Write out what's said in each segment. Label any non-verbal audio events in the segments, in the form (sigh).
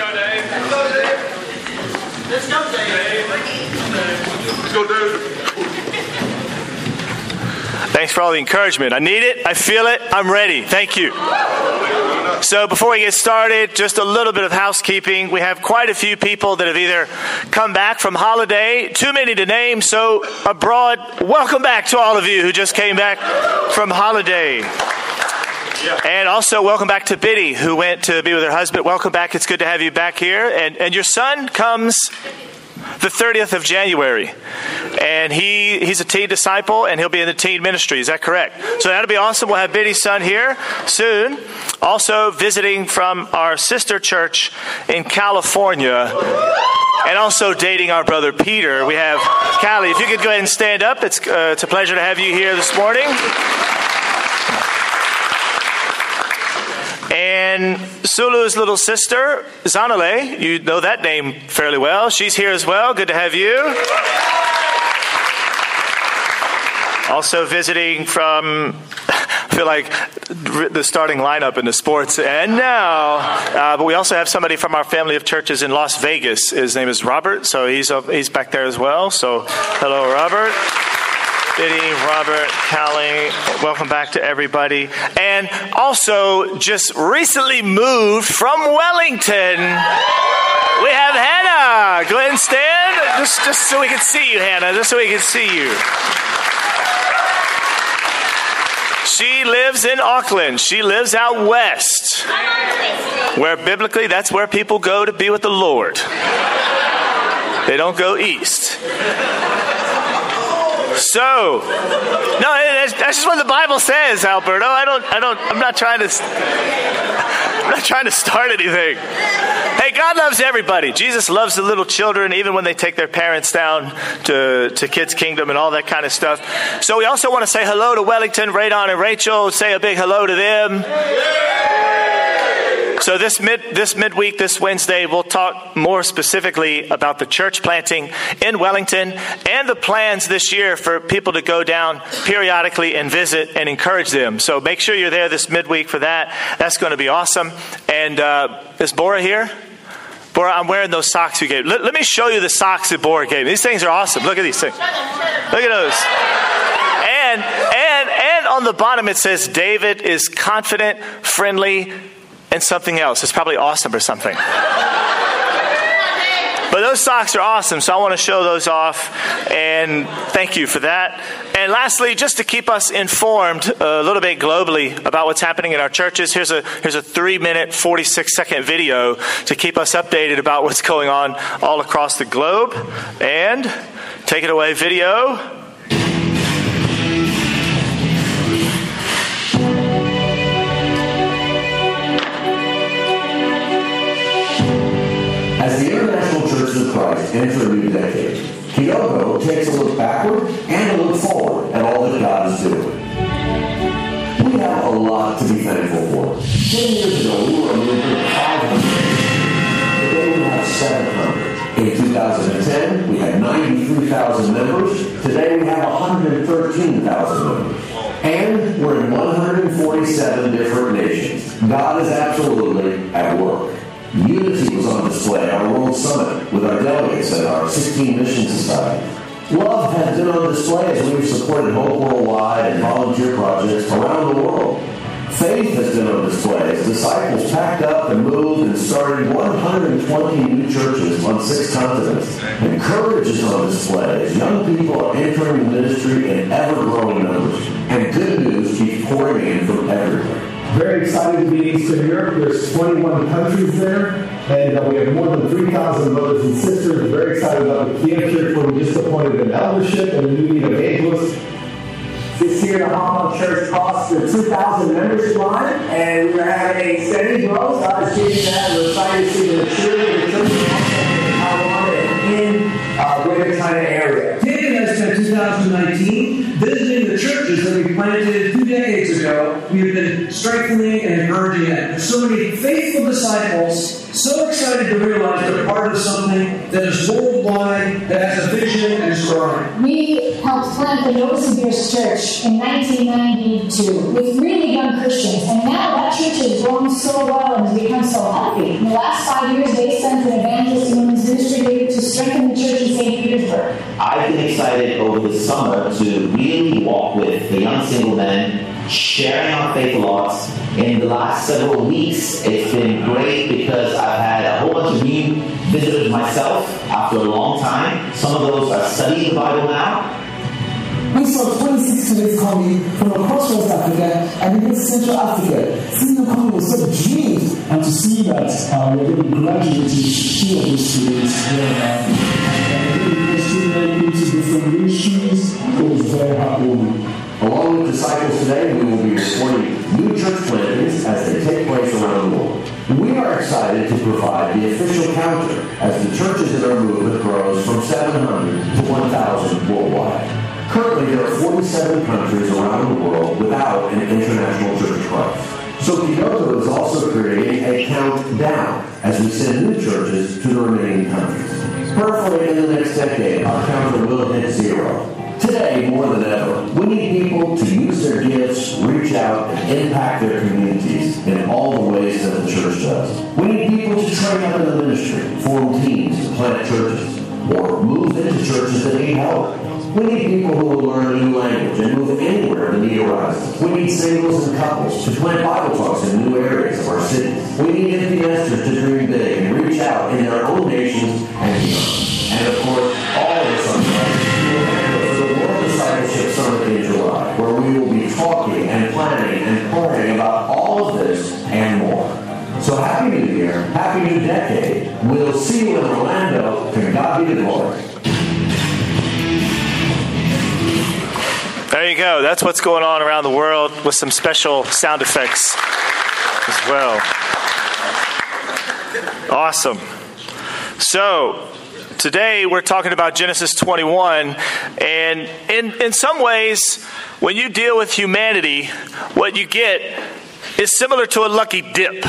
go, Dave. Let's go, Dave. Let's go, Dave. Let's go. Thanks for all the encouragement. I need it. I feel it. I'm ready. Thank you. So, before we get started, just a little bit of housekeeping. We have quite a few people that have either come back from holiday, too many to name, so abroad, welcome back to all of you who just came back from holiday. And also, welcome back to Biddy, who went to be with her husband. Welcome back. It's good to have you back here. And, and your son comes the 30th of January. And he, he's a teen disciple and he'll be in the teen ministry. Is that correct? So that'll be awesome. We'll have Biddy's son here soon. Also visiting from our sister church in California. And also dating our brother Peter. We have Callie. If you could go ahead and stand up, it's, uh, it's a pleasure to have you here this morning. And Sulu's little sister, Zanale, you know that name fairly well. She's here as well. Good to have you. Also visiting from, (laughs) I feel like the starting lineup in the sports. And now, uh, but we also have somebody from our family of churches in Las Vegas. His name is Robert, so he's up, he's back there as well. So, hello, Robert. Biddy, Robert, Callie, welcome back to everybody. And also, just recently moved from Wellington, we have Hannah. Go ahead and stand, just, just so we can see you, Hannah, just so we can see you. She lives in Auckland. She lives out west, where biblically that's where people go to be with the Lord. They don't go east. So, no, that's, just what the Bible says, Alberto. I don't, I don't, I'm not trying to, (laughs) I'm not trying to start anything. God loves everybody. Jesus loves the little children, even when they take their parents down to, to Kids Kingdom and all that kind of stuff. So we also want to say hello to Wellington, Radon, and Rachel. Say a big hello to them. So this mid this midweek, this Wednesday, we'll talk more specifically about the church planting in Wellington and the plans this year for people to go down periodically and visit and encourage them. So make sure you're there this midweek for that. That's going to be awesome. And uh, is Bora here? Bora, I'm wearing those socks you gave. Let, let me show you the socks that Bora gave me. These things are awesome. Look at these things. Look at those. And and and on the bottom it says David is confident, friendly, and something else. It's probably awesome or something. But those socks are awesome, so I want to show those off, and thank you for that. And lastly, just to keep us informed uh, a little bit globally about what's happening in our churches, here's a here's a three minute, forty six second video to keep us updated about what's going on all across the globe. And take it away, video. As the Kyoto takes a look backward and a look forward at all that God is doing. We have a lot to be thankful for. Ten years ago, we were a mere 500. Today, we have 700. In 2010, we had 93,000 members. Today, we have 113,000 members. And we're in 147 different nations. God is absolutely at work. Unity was on display at our World Summit with our delegates at our 16 Mission Society. Love has been on display as we've supported Hope Worldwide and volunteer projects around the world. Faith has been on display as disciples packed up and moved and started 120 new churches on six continents. And courage is on display as young people are entering the ministry in ever-growing numbers. And good news keeps pouring in from everywhere. Very excited to be in Eastern Europe. There's 21 countries there, and uh, we have more than 3,000 brothers and sisters. Very excited about the Kiev Church, where we just appointed an eldership and a new lead evangelist. This year, the Hong Kong Church crossed the 2,000 membership line, and we're having a steady growth. God is giving that. We're excited to see the maturity of the church in Taiwan and in uh, Greater China area. David and I spent 2019 visiting the churches that we planted two decades. We have been strengthening and encouraging them. So many faithful disciples, so excited to realize they're part of something that is worldwide, that has a vision and is growing. We helped plant the Novosibirsk Church in 1992 with really young Christians, and now that church has grown so well and has become so healthy. In the last five years, they sent an evangelist and women's ministry leader to strengthen the church in St. Petersburg. I've been excited over the summer to really walk with the young single men, sharing our faith lots. In the last several weeks, it's been great because I've had a whole bunch of new visitors myself after a long time. Some of those are studying the Bible now. We saw 26 students coming from across West Africa and even Central Africa. Seeing them coming was so dreams. and to see that uh, we're going to be graduating two of those students here. And we're going to be posting into different ministries. It was very heartwarming. Along with disciples today, we will be reporting new church plantings as they take place around the world. We are excited to provide the official counter as the churches in our movement grows from 700 to 1,000 worldwide. Currently, there are 47 countries around the world without an international church Christ. So Kyoto is also creating a countdown as we send new churches to the remaining countries. Hopefully, in the next decade, our counter will hit zero. Today, more than ever, we need people to use their gifts, reach out, and impact their communities in all the ways that the church does. We need people to train up in the ministry, form teams, plant churches, or move into churches that need help. We need people who will learn a new language and move anywhere the need arises. We need singles and couples to plant Bible talks in new areas of our cities. We need empty nesters to dream big and reach out in their own nations and beyond. And of course, happy new decade. We'll see you in Orlando. To God be the glory. There you go. That's what's going on around the world with some special sound effects as well. Awesome. So, today we're talking about Genesis 21, and in, in some ways, when you deal with humanity, what you get is similar to a lucky dip.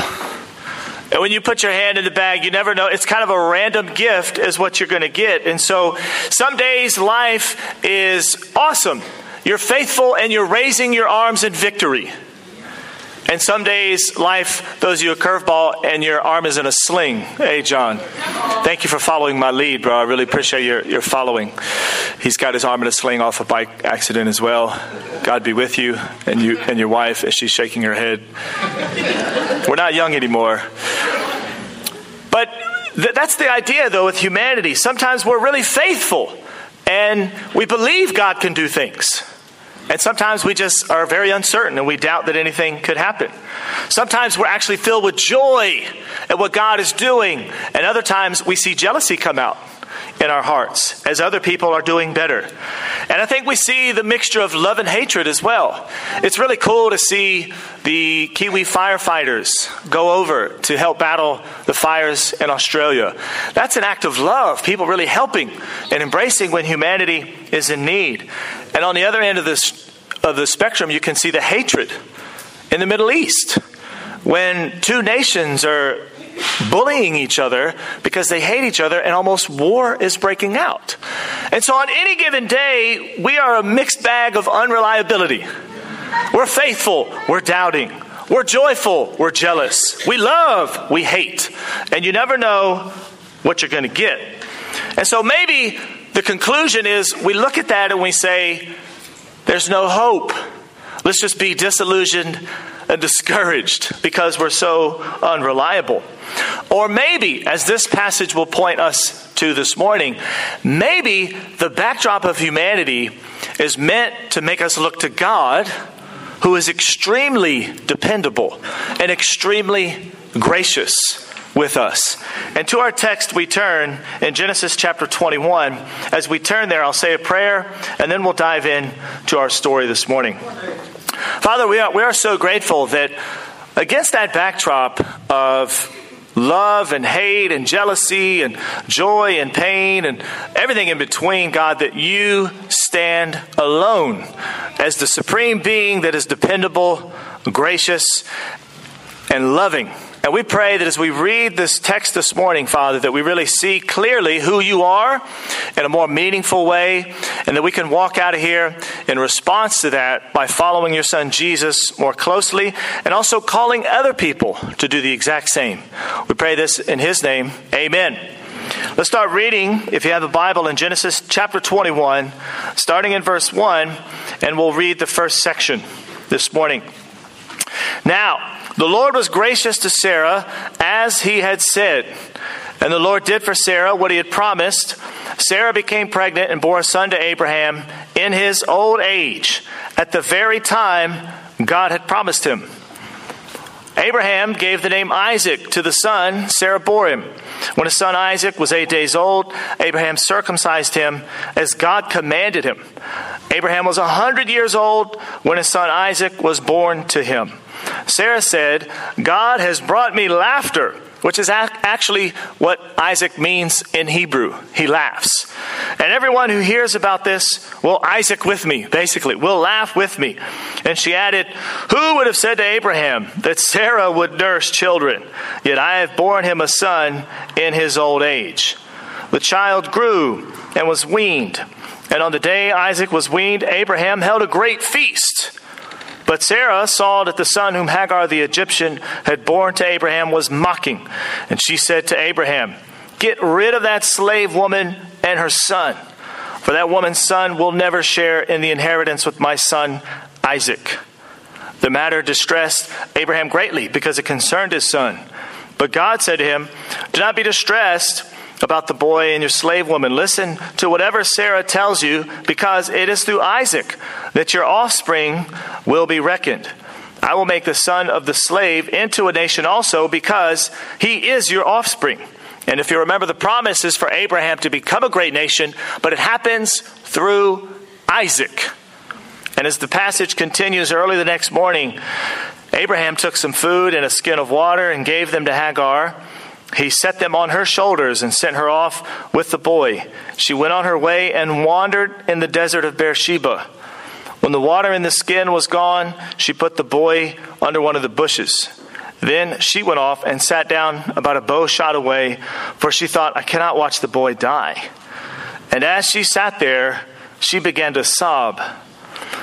And when you put your hand in the bag, you never know. It's kind of a random gift, is what you're going to get. And so, some days life is awesome. You're faithful and you're raising your arms in victory. And some days life throws you a curveball and your arm is in a sling. Hey, John. Thank you for following my lead, bro. I really appreciate your, your following. He's got his arm in a sling off a bike accident as well. God be with you and you and your wife as she's shaking her head. We're not young anymore. But th- that's the idea, though, with humanity. Sometimes we're really faithful and we believe God can do things. And sometimes we just are very uncertain and we doubt that anything could happen. Sometimes we're actually filled with joy at what God is doing. And other times we see jealousy come out in our hearts as other people are doing better. And I think we see the mixture of love and hatred as well. It's really cool to see the Kiwi firefighters go over to help battle the fires in Australia. That's an act of love, people really helping and embracing when humanity is in need. And on the other end of this of the spectrum, you can see the hatred in the Middle East when two nations are bullying each other because they hate each other and almost war is breaking out. And so on any given day, we are a mixed bag of unreliability. We're faithful, we're doubting. We're joyful, we're jealous. We love, we hate. And you never know what you're going to get. And so maybe the conclusion is we look at that and we say, there's no hope. Let's just be disillusioned and discouraged because we're so unreliable. Or maybe, as this passage will point us to this morning, maybe the backdrop of humanity is meant to make us look to God, who is extremely dependable and extremely gracious with us. And to our text, we turn in Genesis chapter 21. As we turn there, I'll say a prayer and then we'll dive in to our story this morning. Father, we are, we are so grateful that against that backdrop of love and hate and jealousy and joy and pain and everything in between, God, that you stand alone as the supreme being that is dependable, gracious, and loving And we pray that as we read this text this morning, Father, that we really see clearly who you are in a more meaningful way, and that we can walk out of here in response to that by following your Son Jesus more closely and also calling other people to do the exact same. We pray this in His name. Amen. Let's start reading, if you have a Bible, in Genesis chapter 21, starting in verse 1, and we'll read the first section this morning. Now, the Lord was gracious to Sarah as he had said. And the Lord did for Sarah what he had promised. Sarah became pregnant and bore a son to Abraham in his old age, at the very time God had promised him. Abraham gave the name Isaac to the son Sarah bore him. When his son Isaac was eight days old, Abraham circumcised him as God commanded him. Abraham was a hundred years old when his son Isaac was born to him. Sarah said, God has brought me laughter, which is actually what Isaac means in Hebrew. He laughs. And everyone who hears about this will Isaac with me, basically, will laugh with me. And she added, Who would have said to Abraham that Sarah would nurse children? Yet I have borne him a son in his old age. The child grew and was weaned. And on the day Isaac was weaned, Abraham held a great feast. But Sarah saw that the son whom Hagar the Egyptian had borne to Abraham was mocking. And she said to Abraham, Get rid of that slave woman and her son, for that woman's son will never share in the inheritance with my son Isaac. The matter distressed Abraham greatly because it concerned his son. But God said to him, Do not be distressed about the boy and your slave woman. Listen to whatever Sarah tells you, because it is through Isaac that your offspring will be reckoned. I will make the son of the slave into a nation also, because he is your offspring. And if you remember, the promise is for Abraham to become a great nation, but it happens through Isaac. And as the passage continues early the next morning, Abraham took some food and a skin of water and gave them to Hagar. He set them on her shoulders and sent her off with the boy. She went on her way and wandered in the desert of Beersheba. When the water in the skin was gone, she put the boy under one of the bushes. Then she went off and sat down about a bow shot away, for she thought, I cannot watch the boy die. And as she sat there, she began to sob.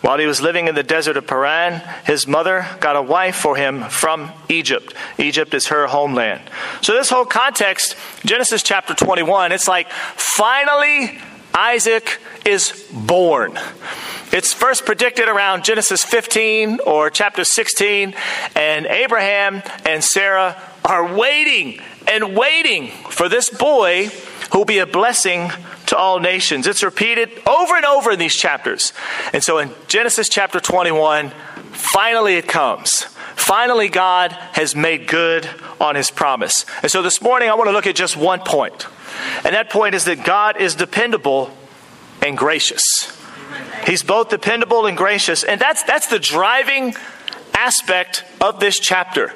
While he was living in the desert of Paran, his mother got a wife for him from Egypt. Egypt is her homeland. So, this whole context, Genesis chapter 21, it's like finally Isaac is born. It's first predicted around Genesis 15 or chapter 16, and Abraham and Sarah are waiting and waiting for this boy who will be a blessing to all nations. It's repeated over and over in these chapters. And so in Genesis chapter 21, finally it comes. Finally, God has made good on his promise. And so this morning, I want to look at just one point. And that point is that God is dependable and gracious. He's both dependable and gracious. And that's, that's the driving aspect of this chapter.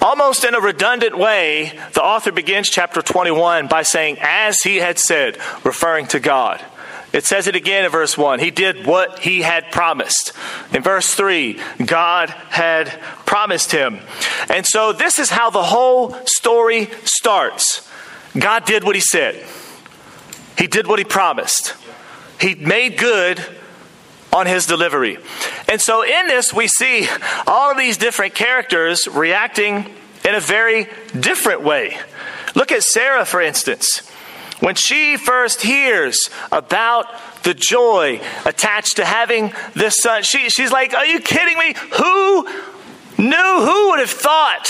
Almost in a redundant way, the author begins chapter 21 by saying, as he had said, referring to God. It says it again in verse 1. He did what he had promised. In verse 3, God had promised him. And so this is how the whole story starts. God did what he said, he did what he promised. He made good on his delivery. And so in this, we see all of these different characters reacting in a very different way. Look at Sarah, for instance. When she first hears about the joy attached to having this son, she, she's like, Are you kidding me? Who knew? Who would have thought?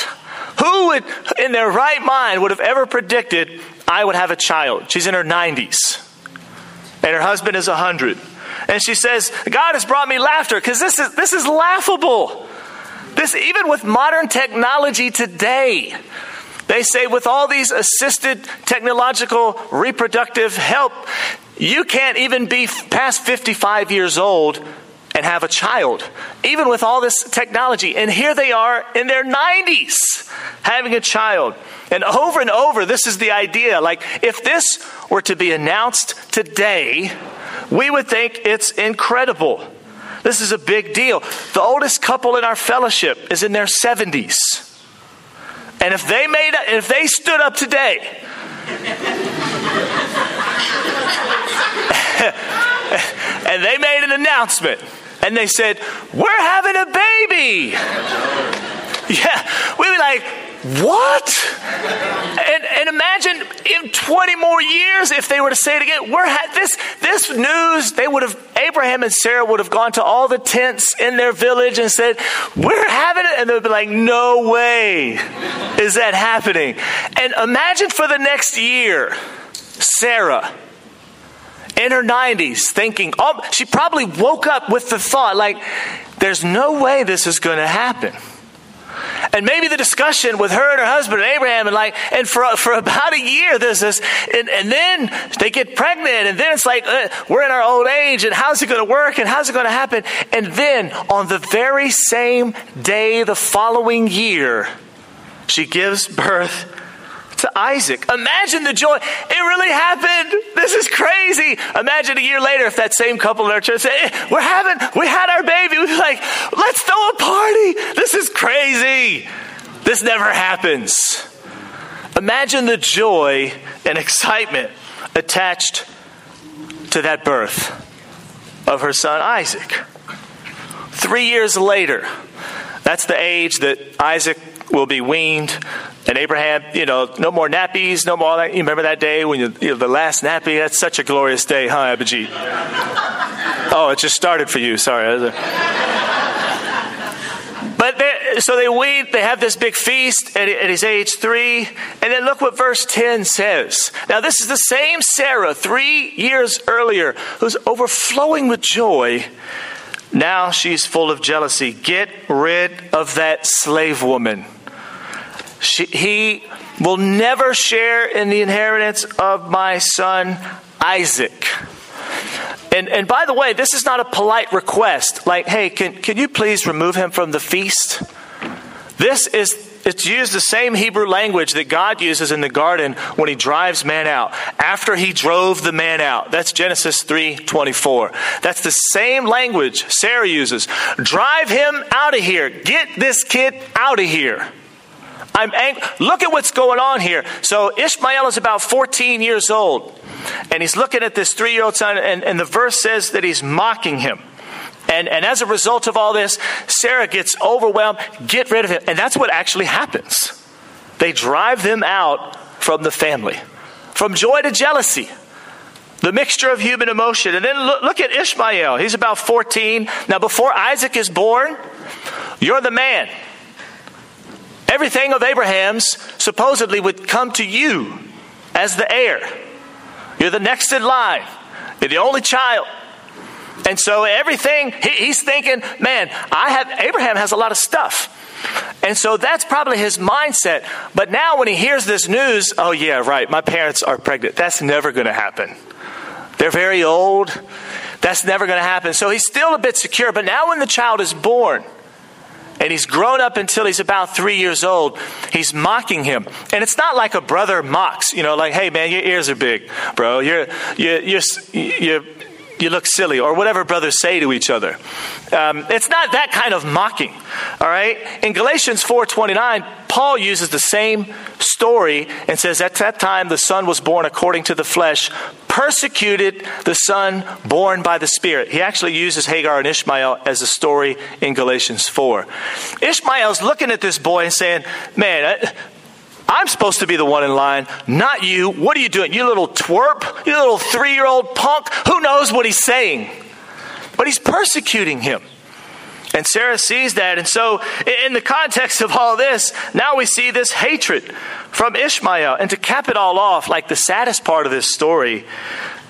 Who would, in their right mind, would have ever predicted I would have a child? She's in her 90s, and her husband is 100. And she says, God has brought me laughter because this is, this is laughable. This, even with modern technology today, they say with all these assisted technological reproductive help, you can't even be past 55 years old and have a child, even with all this technology. And here they are in their 90s having a child. And over and over, this is the idea. Like, if this were to be announced today, we would think it's incredible. This is a big deal. The oldest couple in our fellowship is in their 70s. And if they made if they stood up today (laughs) and they made an announcement and they said, "We're having a baby." (laughs) Yeah, we'd be like, what? And, and imagine in 20 more years if they were to say it again. We're ha- this this news. They would have Abraham and Sarah would have gone to all the tents in their village and said, "We're having it," and they'd be like, "No way, is that happening?" And imagine for the next year, Sarah in her 90s thinking, oh, she probably woke up with the thought, like, there's no way this is going to happen. And maybe the discussion with her and her husband and Abraham, and like, and for, for about a year, there's this, and, and then they get pregnant, and then it's like, uh, we're in our old age, and how's it going to work, and how's it going to happen? And then on the very same day, the following year, she gives birth to Isaac. Imagine the joy. It really happened. This is crazy. Imagine a year later if that same couple in our church said, hey, We're having, we had our baby. We'd be like, Let's throw a party. This is crazy. This never happens. Imagine the joy and excitement attached to that birth of her son Isaac. Three years later, that's the age that Isaac will be weaned. And Abraham, you know, no more nappies, no more. You remember that day when you, you know, the last nappy? That's such a glorious day, huh, Abijit? Oh, it just started for you. Sorry. But so they wean, they have this big feast at, at his age three. And then look what verse 10 says. Now, this is the same Sarah three years earlier who's overflowing with joy. Now she's full of jealousy. Get rid of that slave woman. She, he will never share in the inheritance of my son Isaac. And, and by the way, this is not a polite request like, hey, can, can you please remove him from the feast? This is it's used the same Hebrew language that God uses in the garden when he drives man out. After he drove the man out. That's Genesis 3:24. That's the same language Sarah uses. Drive him out of here. Get this kid out of here. I'm angry. look at what's going on here. So Ishmael is about 14 years old, and he's looking at this three year old son, and, and the verse says that he's mocking him. And, and as a result of all this, Sarah gets overwhelmed. Get rid of him. And that's what actually happens. They drive them out from the family, from joy to jealousy. The mixture of human emotion. And then look, look at Ishmael. He's about 14. Now, before Isaac is born, you're the man. Everything of Abraham's supposedly would come to you as the heir. You're the next in line. You're the only child. And so everything, he, he's thinking, man, I have, Abraham has a lot of stuff. And so that's probably his mindset. But now when he hears this news, oh, yeah, right, my parents are pregnant. That's never going to happen. They're very old. That's never going to happen. So he's still a bit secure. But now when the child is born, and he's grown up until he's about three years old. He's mocking him, and it's not like a brother mocks. You know, like, "Hey, man, your ears are big, bro. You're you're you you you look silly, or whatever brothers say to each other. Um, it's not that kind of mocking. All right. In Galatians four twenty nine, Paul uses the same story and says, "At that time, the son was born according to the flesh, persecuted the son born by the Spirit." He actually uses Hagar and Ishmael as a story in Galatians four. Ishmael's looking at this boy and saying, "Man." I'm supposed to be the one in line, not you. What are you doing? You little twerp, you little three year old punk. Who knows what he's saying? But he's persecuting him. And Sarah sees that. And so, in the context of all this, now we see this hatred from Ishmael. And to cap it all off, like the saddest part of this story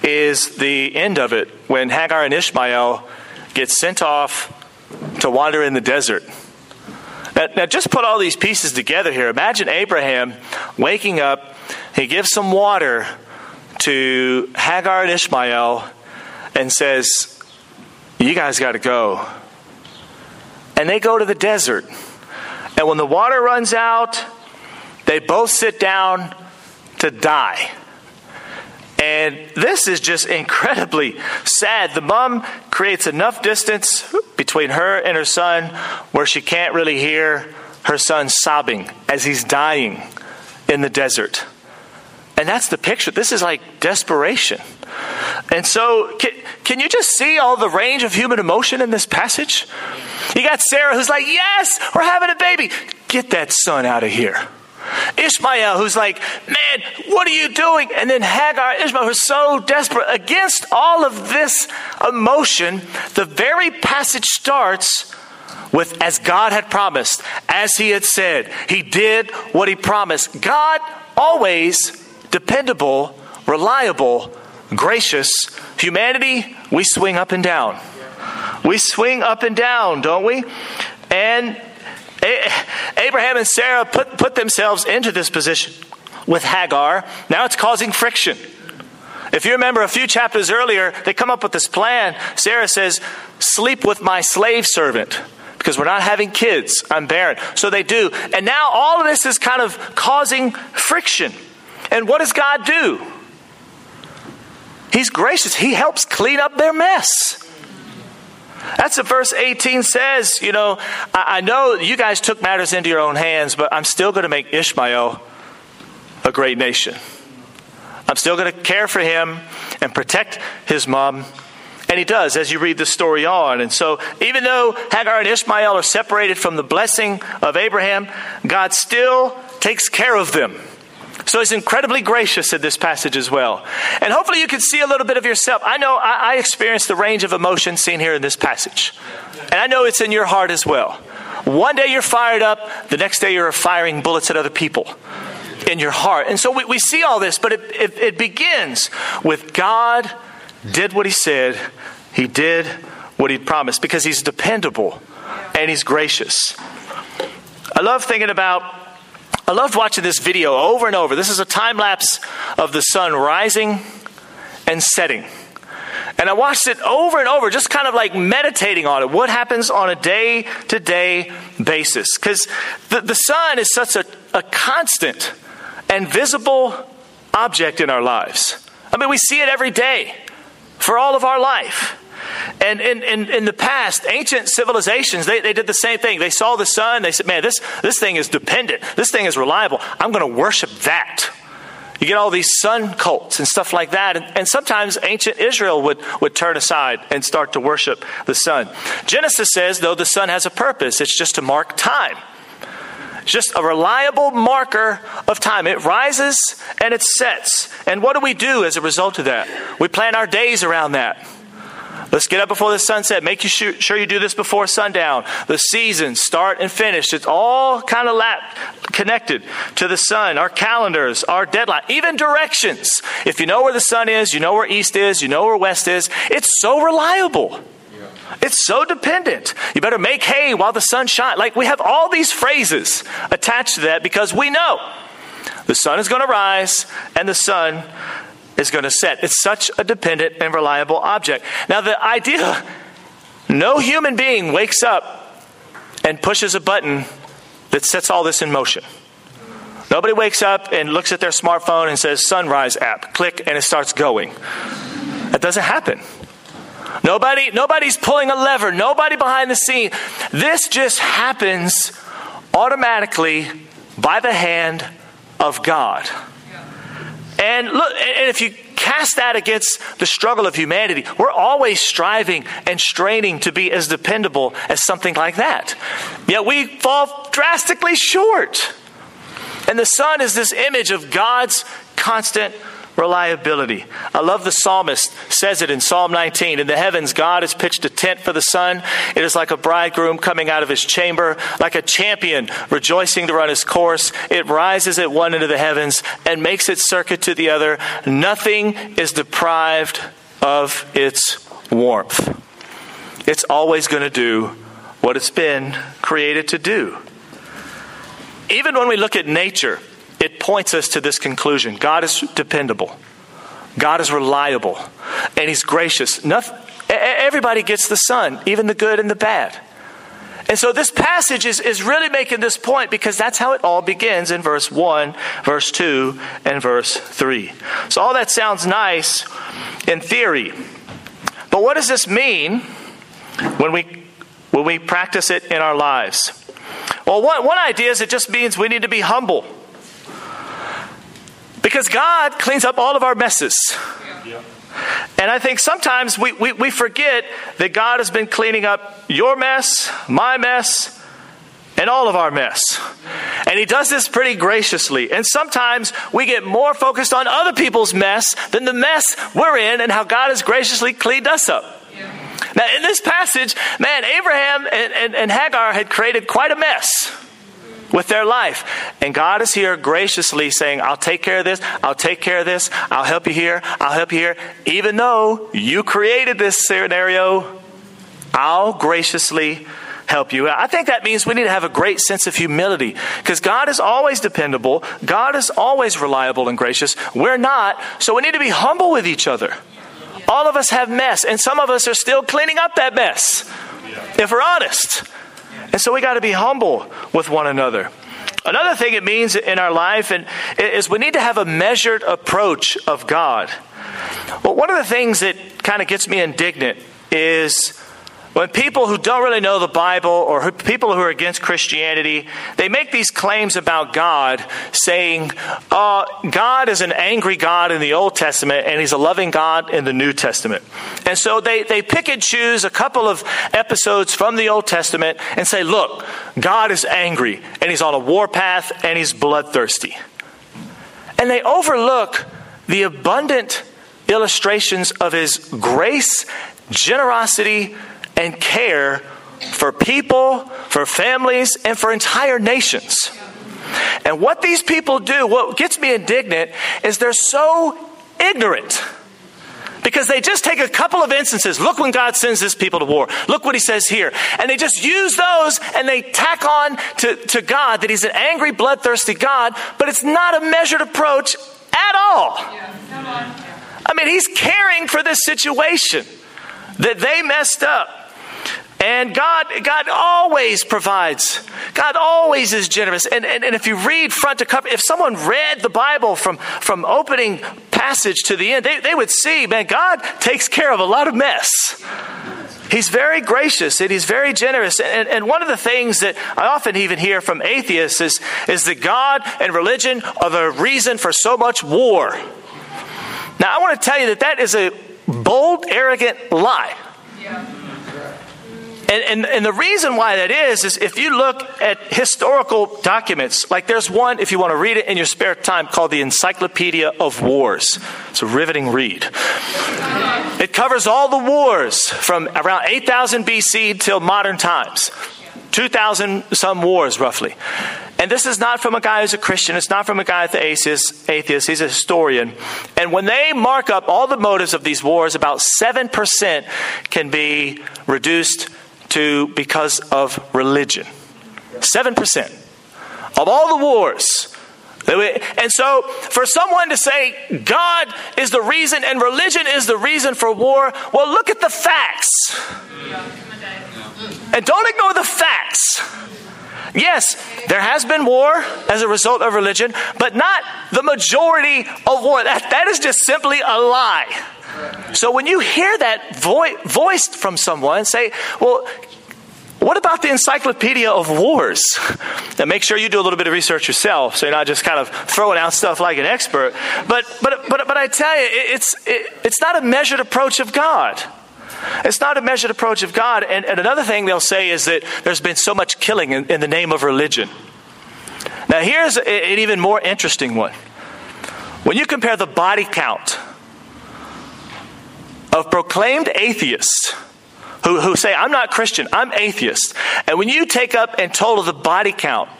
is the end of it when Hagar and Ishmael get sent off to wander in the desert. Now, now, just put all these pieces together here. Imagine Abraham waking up, he gives some water to Hagar and Ishmael and says, You guys got to go. And they go to the desert. And when the water runs out, they both sit down to die. And this is just incredibly sad. The mom creates enough distance between her and her son where she can't really hear her son sobbing as he's dying in the desert. And that's the picture. This is like desperation. And so, can, can, you just see all the range of human emotion in this passage? You got Sarah who's like, Yes, we're having a baby. Get that son out of here. Ishmael, who's like, Man, what are you doing? And then Hagar, Ishmael, who's so desperate. Against all of this emotion, the very passage starts with, as God had promised, as He had said. He did what He promised. God always dependable, reliable, gracious. Humanity, we swing up and down. We swing up and down, don't we? And Abraham and Sarah put, put themselves into this position with Hagar. Now it's causing friction. If you remember a few chapters earlier, they come up with this plan. Sarah says, Sleep with my slave servant because we're not having kids. I'm barren. So they do. And now all of this is kind of causing friction. And what does God do? He's gracious. He helps clean up their mess. That's what verse 18 says. You know, I, I know you guys took matters into your own hands, but I'm still going to make Ishmael a great nation. I'm still going to care for him and protect his mom. And he does as you read the story on. And so, even though Hagar and Ishmael are separated from the blessing of Abraham, God still takes care of them. So he's incredibly gracious in this passage as well. And hopefully you can see a little bit of yourself. I know I, I experienced the range of emotion seen here in this passage. And I know it's in your heart as well. One day you're fired up, the next day you're firing bullets at other people in your heart. And so we, we see all this, but it, it, it begins with God did what he said, he did what he promised because he's dependable and he's gracious. I love thinking about I loved watching this video over and over. This is a time lapse of the sun rising and setting. And I watched it over and over, just kind of like meditating on it. What happens on a day to day basis? Because the, the sun is such a, a constant and visible object in our lives. I mean, we see it every day for all of our life. And in, in, in the past, ancient civilizations, they, they did the same thing. They saw the sun, they said, man, this, this thing is dependent, this thing is reliable. I'm going to worship that. You get all these sun cults and stuff like that. And, and, sometimes ancient Israel would, would turn aside and start to worship the sun. Genesis says, though, the sun has a purpose, it's just to mark time. It's just a reliable marker of time. It rises and it sets. And what do we do as a result of that? We plan our days around that. Let's get up before the sunset. Make you sure you do this before sundown. The seasons start and finish. It's all kind of lap, connected to the sun, our calendars, our deadline, even directions. If you know where the sun is, you know where east is, you know where west is, it's so reliable. It's so dependent. You better make hay while the sun shines. Like we have all these phrases attached to that because we know the sun is going to rise and the sun is going to set. It's such a dependent and reliable object. Now, the idea no human being wakes up and pushes a button that sets all this in motion. Nobody wakes up and looks at their smartphone and says, Sunrise app, click, and it starts going. That doesn't happen. Nobody, nobody's pulling a lever, nobody behind the scene. This just happens automatically by the hand of God. And look, and if you cast that against the struggle of humanity, we're always striving and straining to be as dependable as something like that. Yet we fall drastically short. And the sun is this image of God's constant reliability. I love the psalmist says it in Psalm 19. In the heavens, God has pitched a tent for the sun. It is like a bridegroom coming out of his chamber, like a champion rejoicing to run his course. It rises at one end of the heavens and makes its circuit to the other. Nothing is deprived of its warmth. It's always going to do what it's been created to do. even when we look at nature, it points us to this conclusion God is dependable, God is reliable, and He's gracious. Nothing, everybody gets the sun, even the good and the bad. And so this passage is, is really making this point because that's how it all begins in verse 1, verse 2, and verse 3. So all that sounds nice in theory. But what does this mean when we, when we practice it in our lives? Well, one, one idea is it just means we need to be humble. Because God cleans up all of our messes. And I think sometimes we, we, we, forget that God has been cleaning up your mess, my mess, and all of our mess. And He does this pretty graciously. And sometimes we get more focused on other people's mess than the mess we're in and how God has graciously cleaned us up. Now, in this passage, man, Abraham and, and, and Hagar had created quite a mess with their life. And God is here graciously saying, I'll take care of this, I'll take care of this, I'll help you here, I'll help you here. Even though you created this scenario, I'll graciously help you. I think that means we need to have a great sense of humility because God is always dependable, God is always reliable and gracious. We're not, so we need to be humble with each other. All of us have mess, and some of us are still cleaning up that mess, if we're honest. And so we got to be humble with one another. Another thing it means in our life and, is we need to have a measured approach of God. Well, one of the things that kind of gets me indignant is when people who don't really know the Bible or people who are against Christianity, they make these claims about God, saying, uh, God is an angry God in the Old Testament and he's a loving God in the New Testament. And so they, they pick and choose a couple of episodes from the Old Testament and say, look, God is angry and he's on a warpath and he's bloodthirsty. And they overlook the abundant illustrations of his grace, generosity, and care for people, for families, and for entire nations. And what these people do, what gets me indignant, is they're so ignorant. Because they just take a couple of instances. Look when God sends his people to war. Look what he says here. And they just use those and they tack on to, to God that he's an angry, bloodthirsty God, but it's not a measured approach at all. I mean, he's caring for this situation that they messed up. And God, God always provides. God always is generous. And, and, and if you read front to cover, if someone read the Bible from, from opening passage to the end, they, they would see, man, God takes care of a lot of mess. He's very gracious and he's very generous. And, and, one of the things that I often even hear from atheists is, is that God and religion are the reason for so much war. Now, I want to tell you that that is a bold, arrogant lie. Yeah. And, and, and, the reason why that is, is if you look at historical documents, like there's one, if you want to read it in your spare time, called the Encyclopedia of Wars. It's a riveting read. It covers all the wars from around 8000 BC till modern times. 2,000 some wars, roughly. And this is not from a guy who's a Christian. It's not from a guy that's atheist. atheist. He's a historian. And when they mark up all the motives of these wars, about 7% can be reduced to because of religion. 7% of all the wars. And so, for someone to say God is the reason and religion is the reason for war, well, look at the facts. And don't ignore the facts. Yes, there has been war as a result of religion, but not the majority of war. That, that is just simply a lie. So when you hear that vo- from someone, say, well, what about the Encyclopedia of Wars? Now, make sure you do a little bit of research yourself, so you're not just kind of throwing out stuff like an expert. But, but, but, but I tell you, it's, it, it's not a measured approach of God. It's not a measured approach of God. And, and another thing they'll say is that there's been so much killing in, in the name of religion. Now, here's an even more interesting one. When you compare the body count of proclaimed atheists who, who say, I'm not Christian, I'm atheist, and when you take up and total the body count,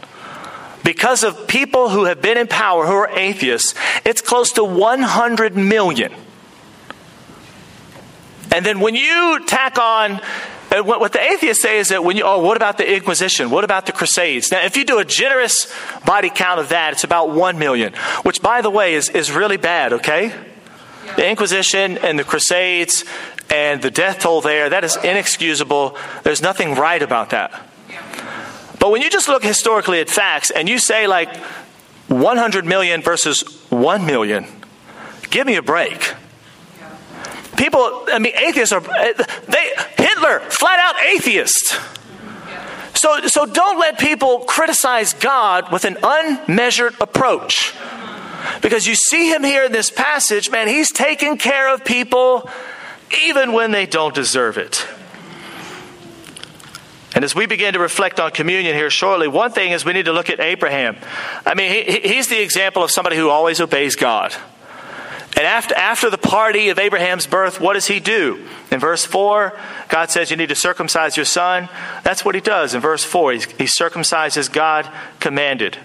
because of people who have been in power who are atheists, it's close to 100 million. And then when you tack on what the atheists say is that when you, oh, what about the Inquisition? What about the Crusades? Now, if you do a generous body count of that, it's about 1 million, which, by the way, is, is really bad, okay? The Inquisition and the Crusades and the death toll there, that is inexcusable. There's nothing right about that. But when you just look historically at facts and you say, like, 100 million versus 1 million, give me a break. People, I mean, atheists are, they, Hitler, flat out atheist. So, so don't let people criticize God with an unmeasured approach. Because you see him here in this passage, man, he's taking care of people even when they don't deserve it. And as we begin to reflect on communion here shortly, one thing is we need to look at Abraham. I mean, he, he's the example of somebody who always obeys God. And after, after the party of Abraham's birth, what does he do? In verse 4, God says, You need to circumcise your son. That's what he does. In verse 4, he, he circumcises God commanded.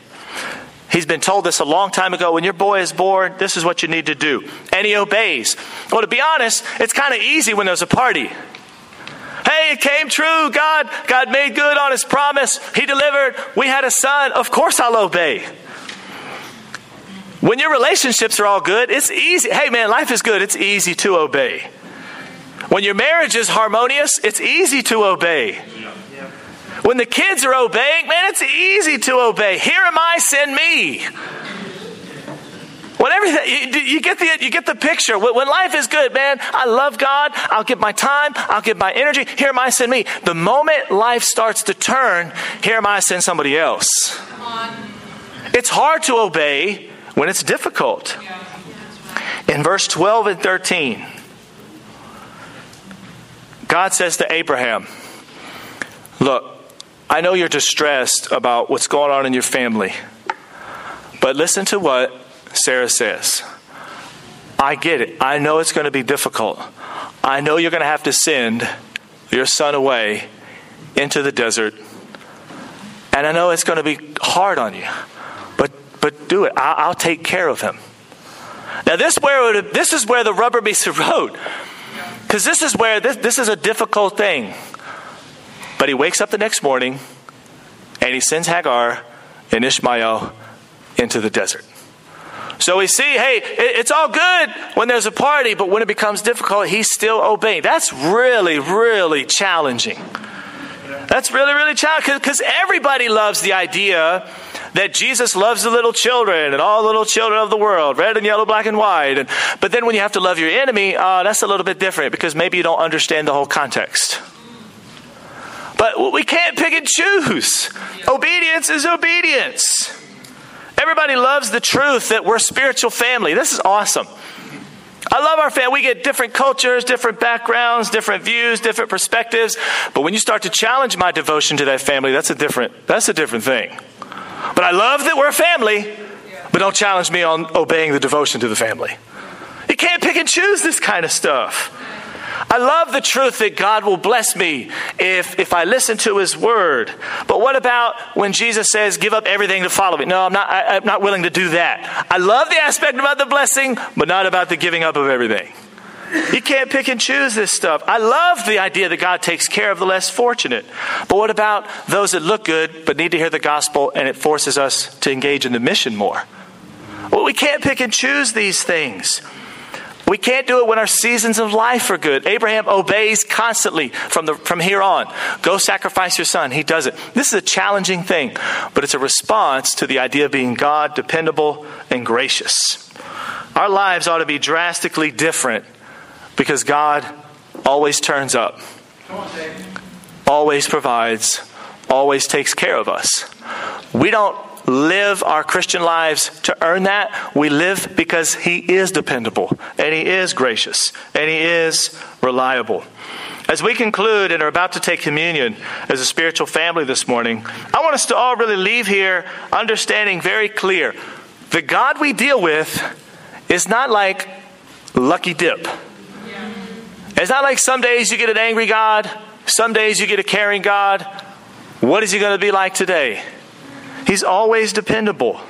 He's been told this a long time ago. When your boy is born, this is what you need to do. And he obeys. Well, to be honest, it's kind of easy when there's a party. Hey, it came true. God, God made good on his promise. He delivered. We had a son. Of course I'll obey. When your relationships are all good, it's easy. Hey, man, life is good. It's easy to obey. When your marriage is harmonious, it's easy to obey. When the kids are obeying, man, it's easy to obey. Here am I, send me. Everything, you, you, get the, you get the picture. When life is good, man, I love God. I'll give my time. I'll give my energy. Here am I, send me. The moment life starts to turn, here am I, send somebody else. It's hard to obey when it's difficult. In verse 12 and 13, God says to Abraham, Look, I know you're distressed about what's going on in your family, but listen to what Sarah says. I get it. I know it's going to be difficult. I know you're going to have to send your son away into the desert. And I know it's going to be hard on you but but do it. I'll, I'll take care of him. Now, this, where this is where the rubber meets the road. Because this is where this, this is a difficult thing. But he wakes up the next morning and he sends Hagar and Ishmael into the desert. So we see, hey, it's all good when there's a party, but when it becomes difficult, he's still obeying. That's really, really challenging. That's really, really challenging because everybody loves the idea that Jesus loves the little children and all the little children of the world, red and yellow, black and white. And, but then when you have to love your enemy, uh, that's a little bit different because maybe you don't understand the whole context. But we can't pick and choose. Obedience is obedience. Everybody loves the truth that we're spiritual family. This is awesome. I love our family. We get different cultures, different backgrounds, different views, different perspectives. But when you start to challenge my devotion to that family, that's a different that's a different thing. But I love that we're a family, but don't challenge me on obeying the devotion to the family. You can't pick and choose this kind of stuff. I love the truth that God will bless me if, if I listen to His word. But what about when Jesus says, give up everything to follow me? No, I'm not, I, I'm not willing to do that. I love the aspect about the blessing, but not about the giving up of everything. You can't pick and choose this stuff. I love the idea that God takes care of the less fortunate. But what about those that look good but need to hear the gospel and it forces us to engage in the mission more? Well, we can't pick and choose these things. We can't do it when our seasons of life are good. Abraham obeys constantly from, the, from here on. Go sacrifice your son. He does it. This is a challenging thing, but it's a response to the idea of being God, dependable, and gracious. Our lives ought to be drastically different because God always turns up, always provides, always takes care of us. We don't live our Christian lives to earn that. We live because He is dependable, and He is gracious, and He is reliable. As we conclude and are about to take communion as a spiritual family this morning, I want us to all really leave here understanding very clear the God we deal with is not like lucky dip. It's not like some days you get an angry God, some days you get a caring God. What is He going to be like today? He's always dependable,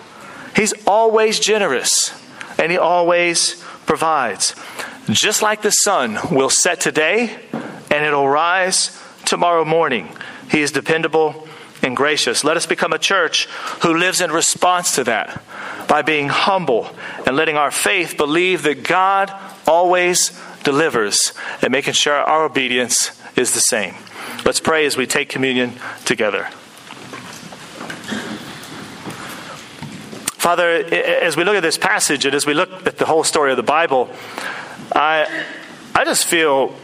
He's always generous, and He always provides. Just like the sun will set today and it'll rise tomorrow morning. He is dependable and gracious. Let us become a church who lives in response to that by being humble and letting our faith believe that God always delivers and making sure our obedience is the same. Let's pray as we take communion together. Father, as we look at this passage and as we look at the whole story of the Bible, I, I just feel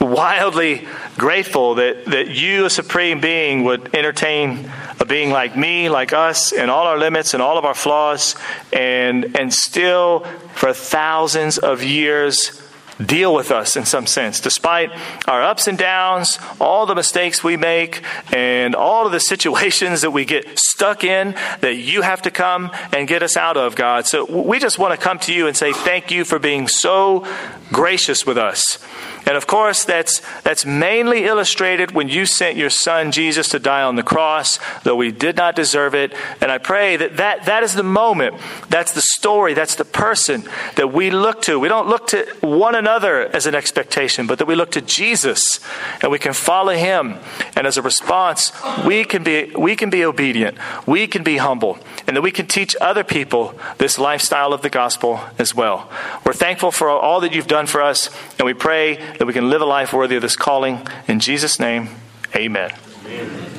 wildly grateful that, that you, a supreme being, would entertain a being like me, like us, and all our limits and all of our flaws, and, and still, for thousands of years, deal with us in some sense, despite our ups and downs, all the mistakes we make, and all of the situations that we get stuck in that you have to come and get us out of, God. So we just want to come to you and say thank you for being so gracious with us. And of course, that's, that's mainly illustrated when you sent your son Jesus to die on the cross, though we did not deserve it. And I pray that that, that is the moment, that's the story, that's the person that we look to. We don't look to one another as an expectation, but that we look to Jesus and we can follow him. And as a response, we can be, we can be obedient, we can be humble, and that we can teach other people this lifestyle of the gospel as well. We're thankful for all that you've done for us, and we pray that we can live a life worthy of this calling. In Jesus' name, amen. amen.